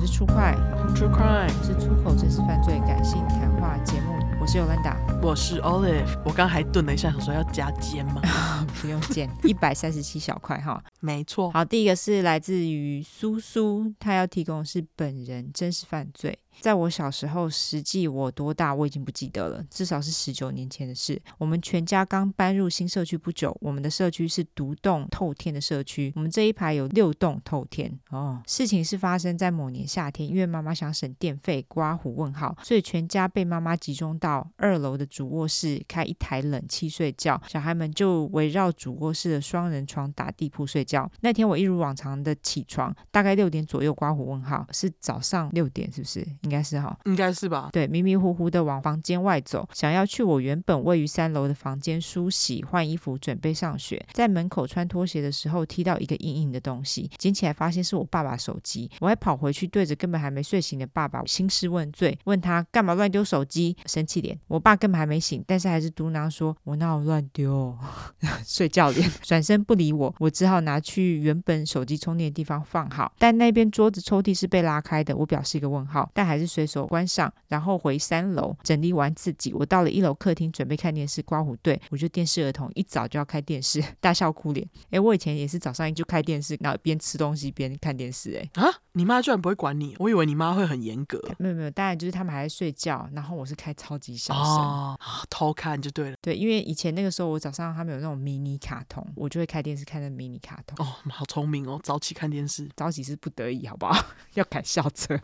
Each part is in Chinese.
是出快，True Crime，是出口真实犯罪感性谈话节目。我是 Yolanda，我是 Olive。我刚还顿了一下，想说要加煎吗？不用煎，一百三十七小块哈。没错。好，第一个是来自于苏苏，他要提供的是本人真实犯罪。在我小时候，实际我多大我已经不记得了，至少是十九年前的事。我们全家刚搬入新社区不久，我们的社区是独栋透天的社区，我们这一排有六栋透天。哦，事情是发生在某年夏天，因为妈妈想省电费，刮胡问号，所以全家被妈妈集中到二楼的主卧室开一台冷气睡觉，小孩们就围绕主卧室的双人床打地铺睡觉。那天我一如往常的起床，大概六点左右，刮胡问号，是早上六点是不是？应该是哈，应该是吧。对，迷迷糊糊的往房间外走，想要去我原本位于三楼的房间梳洗、换衣服，准备上学。在门口穿拖鞋的时候，踢到一个硬硬的东西，捡起来发现是我爸爸手机。我还跑回去，对着根本还没睡醒的爸爸兴师问罪，问他干嘛乱丢手机，生气脸。我爸根本还没醒，但是还是嘟囔说：“我哪有乱丢？” 睡觉脸，转身不理我。我只好拿去原本手机充电的地方放好，但那边桌子抽屉是被拉开的。我表示一个问号，但还是随手。关上，然后回三楼整理完自己。我到了一楼客厅，准备看电视。刮胡队，我就电视儿童，一早就要开电视，大笑哭脸。哎，我以前也是早上就开电视，然后边吃东西边看电视。哎，啊，你妈居然不会管你？我以为你妈会很严格。没有没有，当然就是他们还在睡觉，然后我是开超级小声，哦，偷看就对了。对，因为以前那个时候我早上他们有那种迷你卡通，我就会开电视看那迷你卡通。哦，好聪明哦，早起看电视，早起是不得已，好不好？要赶校车。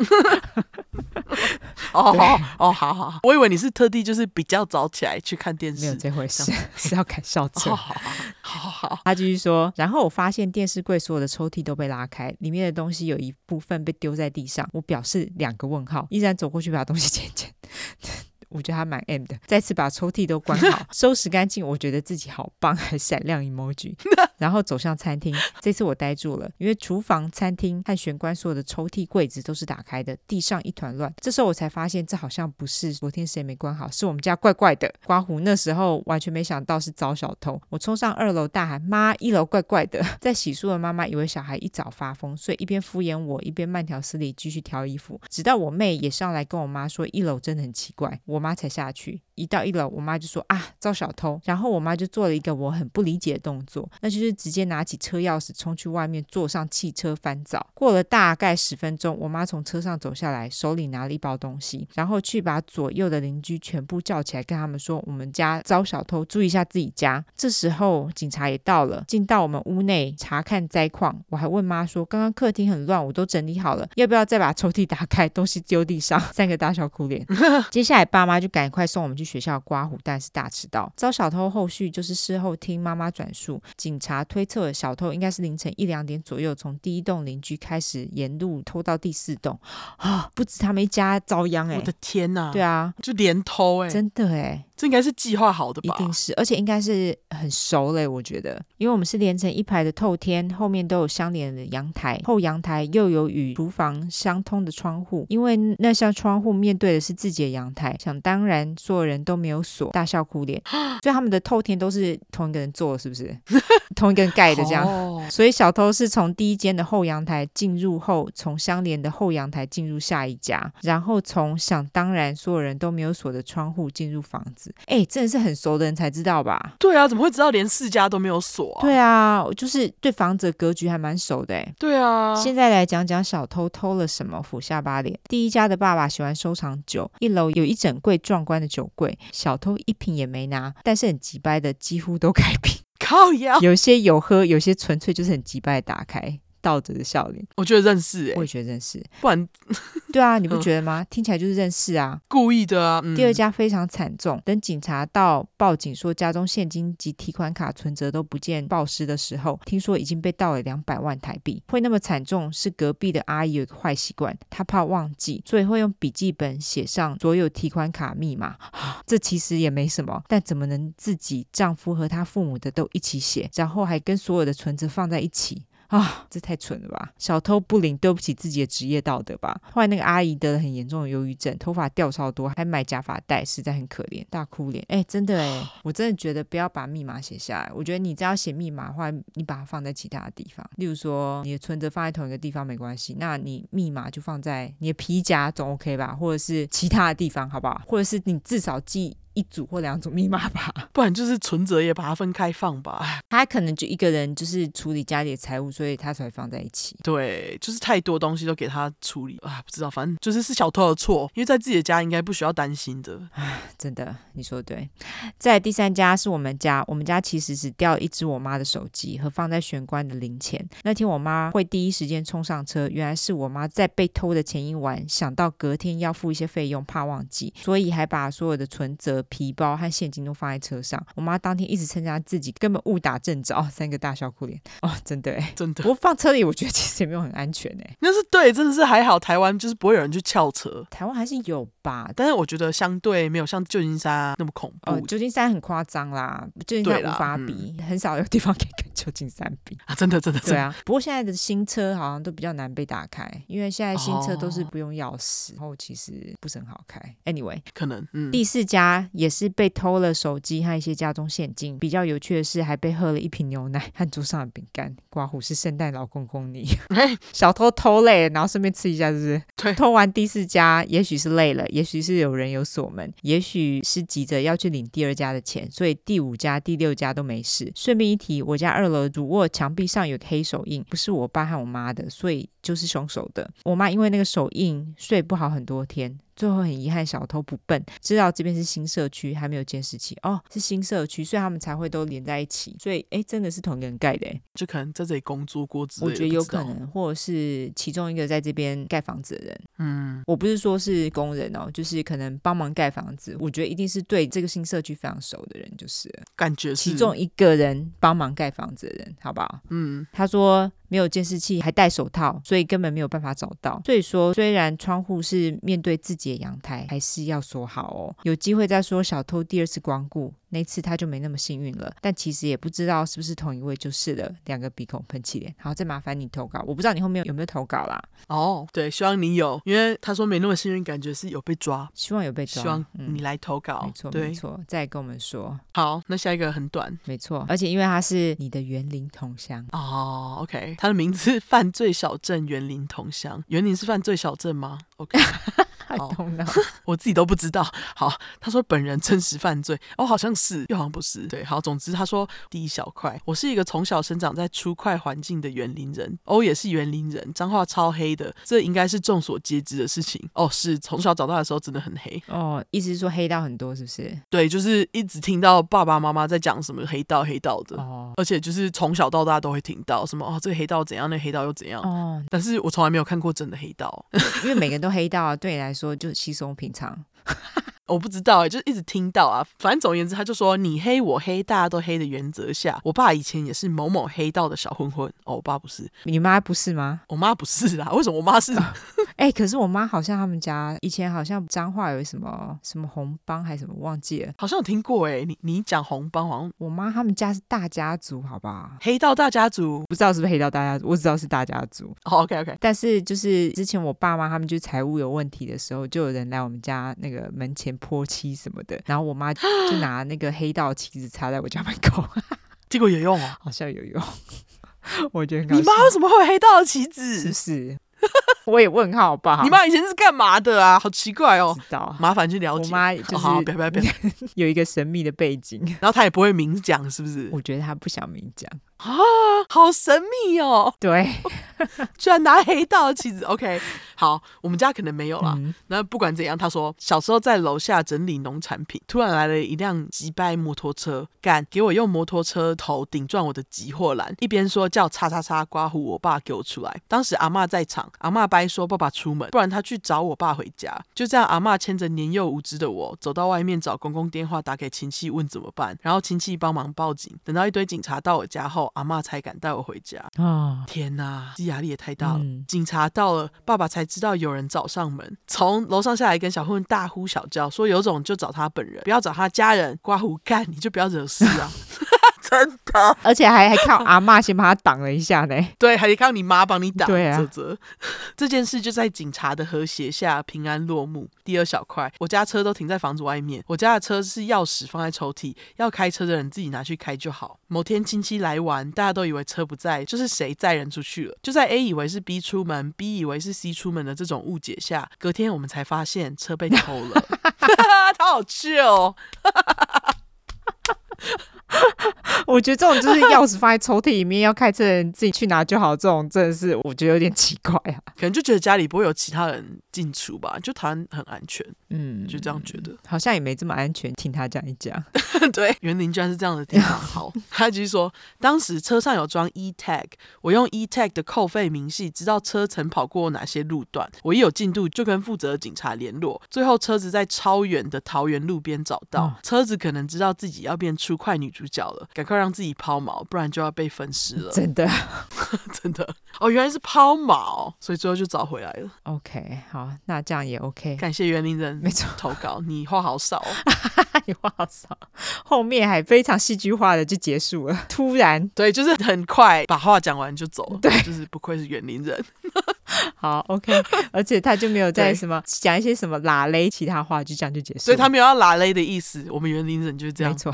哦 哦，好好好，我以为你是特地就是比较早起来去看电视，没有这回事，是要赶校车。哦、好好好，好好他继续说，然后我发现电视柜所有的抽屉都被拉开，里面的东西有一部分被丢在地上，我表示两个问号，依然走过去把东西捡捡。我觉得还蛮 M 的，再次把抽屉都关好，收拾干净，我觉得自己好棒，还闪亮 emoji。然后走向餐厅，这次我呆住了，因为厨房、餐厅和玄关所有的抽屉、柜子都是打开的，地上一团乱。这时候我才发现，这好像不是昨天谁没关好，是我们家怪怪的。刮胡那时候完全没想到是遭小偷，我冲上二楼大喊：“妈，一楼怪怪的！”在洗漱的妈妈以为小孩一早发疯，所以一边敷衍我，一边慢条斯理继续挑衣服，直到我妹也上来跟我妈说：“一楼真的很奇怪。”我。妈才下去，一到一楼，我妈就说啊，遭小偷。然后我妈就做了一个我很不理解的动作，那就是直接拿起车钥匙冲去外面，坐上汽车翻找。过了大概十分钟，我妈从车上走下来，手里拿了一包东西，然后去把左右的邻居全部叫起来，跟他们说我们家遭小偷，注意一下自己家。这时候警察也到了，进到我们屋内查看灾况。我还问妈说，刚刚客厅很乱，我都整理好了，要不要再把抽屉打开，东西丢地上？三个大笑哭脸。接下来爸妈。就赶快送我们去学校刮胡，但是大迟到。遭小偷后续就是事后听妈妈转述，警察推测小偷应该是凌晨一两点左右从第一栋邻居开始沿路偷到第四栋 啊，不止他们一家遭殃哎！我的天呐！对啊，就连偷哎，真的哎。这应该是计划好的吧？一定是，而且应该是很熟嘞，我觉得，因为我们是连成一排的透天，后面都有相连的阳台，后阳台又有与厨房相通的窗户，因为那扇窗户面对的是自己的阳台，想当然所有人都没有锁，大笑哭脸，所以他们的透天都是同一个人做，是不是？同一个人盖的这样，哦、所以小偷是从第一间的后阳台进入后，从相连的后阳台进入下一家，然后从想当然所有人都没有锁的窗户进入房子。哎，真的是很熟的人才知道吧？对啊，怎么会知道连四家都没有锁啊？对啊，就是对房子的格局还蛮熟的哎。对啊，现在来讲讲小偷偷了什么，俯下巴脸。第一家的爸爸喜欢收藏酒，一楼有一整柜壮观的酒柜，小偷一瓶也没拿，但是很急掰的几乎都开瓶，靠呀，有些有喝，有些纯粹就是很急掰打开。倒着的笑脸，我觉得认识哎、欸，我也觉得认识，不然，对啊，你不觉得吗？嗯、听起来就是认识啊，故意的啊。嗯、第二家非常惨重，等警察到报警说家中现金及提款卡存折都不见报失的时候，听说已经被盗了两百万台币。会那么惨重，是隔壁的阿姨有一个坏习惯，她怕忘记，所以会用笔记本写上所有提款卡密码。这其实也没什么，但怎么能自己丈夫和他父母的都一起写，然后还跟所有的存折放在一起？啊，这太蠢了吧！小偷不领，对不起自己的职业道德吧。后来那个阿姨得了很严重的忧郁症，头发掉超多，还买假发带，实在很可怜，大哭脸。哎，真的哎，我真的觉得不要把密码写下来。我觉得你只要写密码的话，你把它放在其他的地方，例如说你的存折放在同一个地方没关系，那你密码就放在你的皮夹总 OK 吧，或者是其他的地方，好不好？或者是你至少记。一组或两组密码吧，不然就是存折也把它分开放吧。他可能就一个人就是处理家里的财务，所以他才会放在一起。对，就是太多东西都给他处理啊，不知道，反正就是是小偷的错，因为在自己的家应该不需要担心的。啊，真的，你说对。在第三家是我们家，我们家其实只掉了一只我妈的手机和放在玄关的零钱。那天我妈会第一时间冲上车，原来是我妈在被偷的前一晚想到隔天要付一些费用，怕忘记，所以还把所有的存折。皮包和现金都放在车上，我妈当天一直称赞自己根本误打正着，三个大笑哭脸哦，真的哎，真的。不过放车里，我觉得其实也没有很安全哎。那是对，真的是还好，台湾就是不会有人去撬车。台湾还是有吧，但是我觉得相对没有像旧金山那么恐怖。呃，旧金山很夸张啦，旧金山无法比，嗯、很少有地方可以跟旧金山比啊！真的，真的，对啊。不过现在的新车好像都比较难被打开，因为现在新车都是不用钥匙，然后其实不是很好开。Anyway，可能嗯。第四家也是被偷。了手机和一些家中现金，比较有趣的是，还被喝了一瓶牛奶和桌上的饼干。刮胡是圣诞老公公你，你小偷偷累了，然后顺便吃一下，是不是？对。偷完第四家，也许是累了，也许是有人有锁门，也许是急着要去领第二家的钱，所以第五家、第六家都没事。顺便一提，我家二楼主卧墙壁上有个黑手印，不是我爸和我妈的，所以就是凶手的。我妈因为那个手印睡不好很多天。最后很遗憾，小偷不笨，知道这边是新社区，还没有监视器哦，是新社区，所以他们才会都连在一起。所以，哎，真的是同一个人盖的，就可能在这里工作过之类的。我觉得有可能，或者是其中一个在这边盖房子的人。嗯，我不是说是工人哦，就是可能帮忙盖房子。我觉得一定是对这个新社区非常熟的人，就是感觉是其中一个人帮忙盖房子的人，好不好？嗯，他说。没有监视器，还戴手套，所以根本没有办法找到。所以说，虽然窗户是面对自己的阳台，还是要锁好哦。有机会再说小偷第二次光顾。那次他就没那么幸运了，但其实也不知道是不是同一位就是了。两个鼻孔喷气脸，好，再麻烦你投稿。我不知道你后面有没有投稿啦。哦，对，希望你有，因为他说没那么幸运，感觉是有被抓。希望有被抓，希望你来投稿。嗯、没错，没错，再跟我们说。好，那下一个很短。没错，而且因为他是你的园林同乡哦。OK，他的名字 犯罪小镇园林同乡，园林是犯罪小镇吗？OK。好 我自己都不知道。好，他说本人真实犯罪，哦，好像是，又好像不是。对，好，总之他说第一小块，我是一个从小生长在粗块环境的园林人，哦也是园林人，脏话超黑的，这应该是众所皆知的事情。哦，是从小长大的时候真的很黑。哦，意思是说黑道很多，是不是？对，就是一直听到爸爸妈妈在讲什么黑道黑道的。哦，而且就是从小到大都会听到什么哦，这个黑道怎样，那个黑道又怎样。哦，但是我从来没有看过真的黑道，因为每个人都黑道啊，对你说就稀松平常。我不知道哎，就是一直听到啊。反正总而言之，他就说你黑我黑，大家都黑的原则下，我爸以前也是某某黑道的小混混。哦，我爸不是，你妈不是吗？我妈不是啦。为什么我妈是？哎、欸，可是我妈好像他们家以前好像脏话有什么什么红帮还是什么，忘记了。好像有听过哎。你你讲红帮，好像我妈他们家是大家族，好不好？黑道大家族，不知道是不是黑道大家族，我只知道是大家族。哦、OK OK。但是就是之前我爸妈他们就财务有问题的时候，就有人来我们家那个门前泼漆什么。的，然后我妈就 拿那个黑道旗子插在我家门口，结果有用哦，好像有用。我觉得你妈为什么会有黑道的旗子？是不是？我也问号吧。你妈以前是干嘛的啊？好奇怪哦。知道，麻烦去了解。我妈就是别别别，有一个神秘的背景，然后她也不会明讲，是不是？我觉得她不想明讲。啊，好神秘哦！对，居然拿黑道的旗子。OK，好，我们家可能没有啦。嗯、那不管怎样，他说小时候在楼下整理农产品，突然来了一辆急掰摩托车，敢给我用摩托车头顶撞我的急货篮，一边说叫叉叉叉刮胡我爸给我出来。当时阿妈在场，阿妈掰说爸爸出门，不然他去找我爸回家。就这样，阿妈牵着年幼无知的我走到外面找公公电话，打给亲戚问怎么办，然后亲戚帮忙报警。等到一堆警察到我家后，阿妈才敢带我回家啊！哦、天哪，这压力也太大了。嗯、警察到了，爸爸才知道有人找上门，从楼上下来跟小混混大呼小叫，说有种就找他本人，不要找他家人。刮胡干，你就不要惹事啊！真的，而且还还靠阿妈先把他挡了一下呢。对，还得靠你妈帮你挡。对啊，这件事就在警察的和谐下平安落幕。第二小块，我家车都停在房子外面，我家的车是钥匙放在抽屉，要开车的人自己拿去开就好。某天亲戚来玩，大家都以为车不在，就是谁载人出去了。就在 A 以为是 B 出门，B 以为是 C 出门的这种误解下，隔天我们才发现车被偷了。他 好气哦。我觉得这种就是钥匙放在抽屉里面，要开车的人自己去拿就好。这种真的是我觉得有点奇怪啊，可能就觉得家里不会有其他人进出吧，就台湾很安全，嗯，就这样觉得，好像也没这么安全。听他这样一讲，对，园林居然是这样的地方。好，他继续说，当时车上有装 e tag，我用 e tag 的扣费明细知道车曾跑过哪些路段，我一有进度就跟负责的警察联络，最后车子在超远的桃园路边找到，哦、车子可能知道自己要变出快女主角了，赶快让自己抛锚，不然就要被分尸了。真的，真的哦，原来是抛锚，所以最后就找回来了。OK，好，那这样也 OK。感谢园林人，没错，投稿你话好少，你话好少，后面还非常戏剧化的就结束了，突然，对，就是很快把话讲完就走了，对，就是不愧是园林人。好，OK，而且他就没有在什么讲一些什么拉勒其他话，就这样就结束，所以他没有要拉勒的意思。我们园林人就是这样，没错。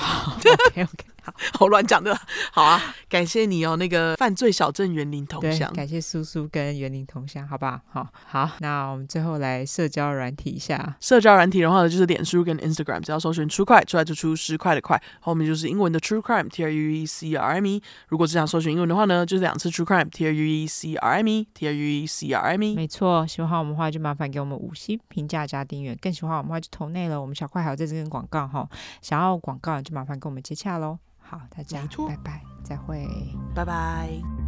好乱讲的，好啊！感谢你哦，那个犯罪小镇园林同乡，感谢叔叔跟园林同乡，好不好？好，好，那我们最后来社交软体一下。社交软体的话呢，就是脸书跟 Instagram，只要搜寻 True Crime 出来就出十块的块，后面就是英文的 True Crime，T R U E C R M E。如果只想搜寻英文的话呢，就是两次 True Crime，T R U E C R M E，T R U E C R M E。没错，喜欢我们的话就麻烦给我们五星评价加订阅，更喜欢我们的话就投内了。我们小块还有在这边广告哈，想要广告就麻烦跟我们接洽喽。好，大家拜拜，再会，拜拜。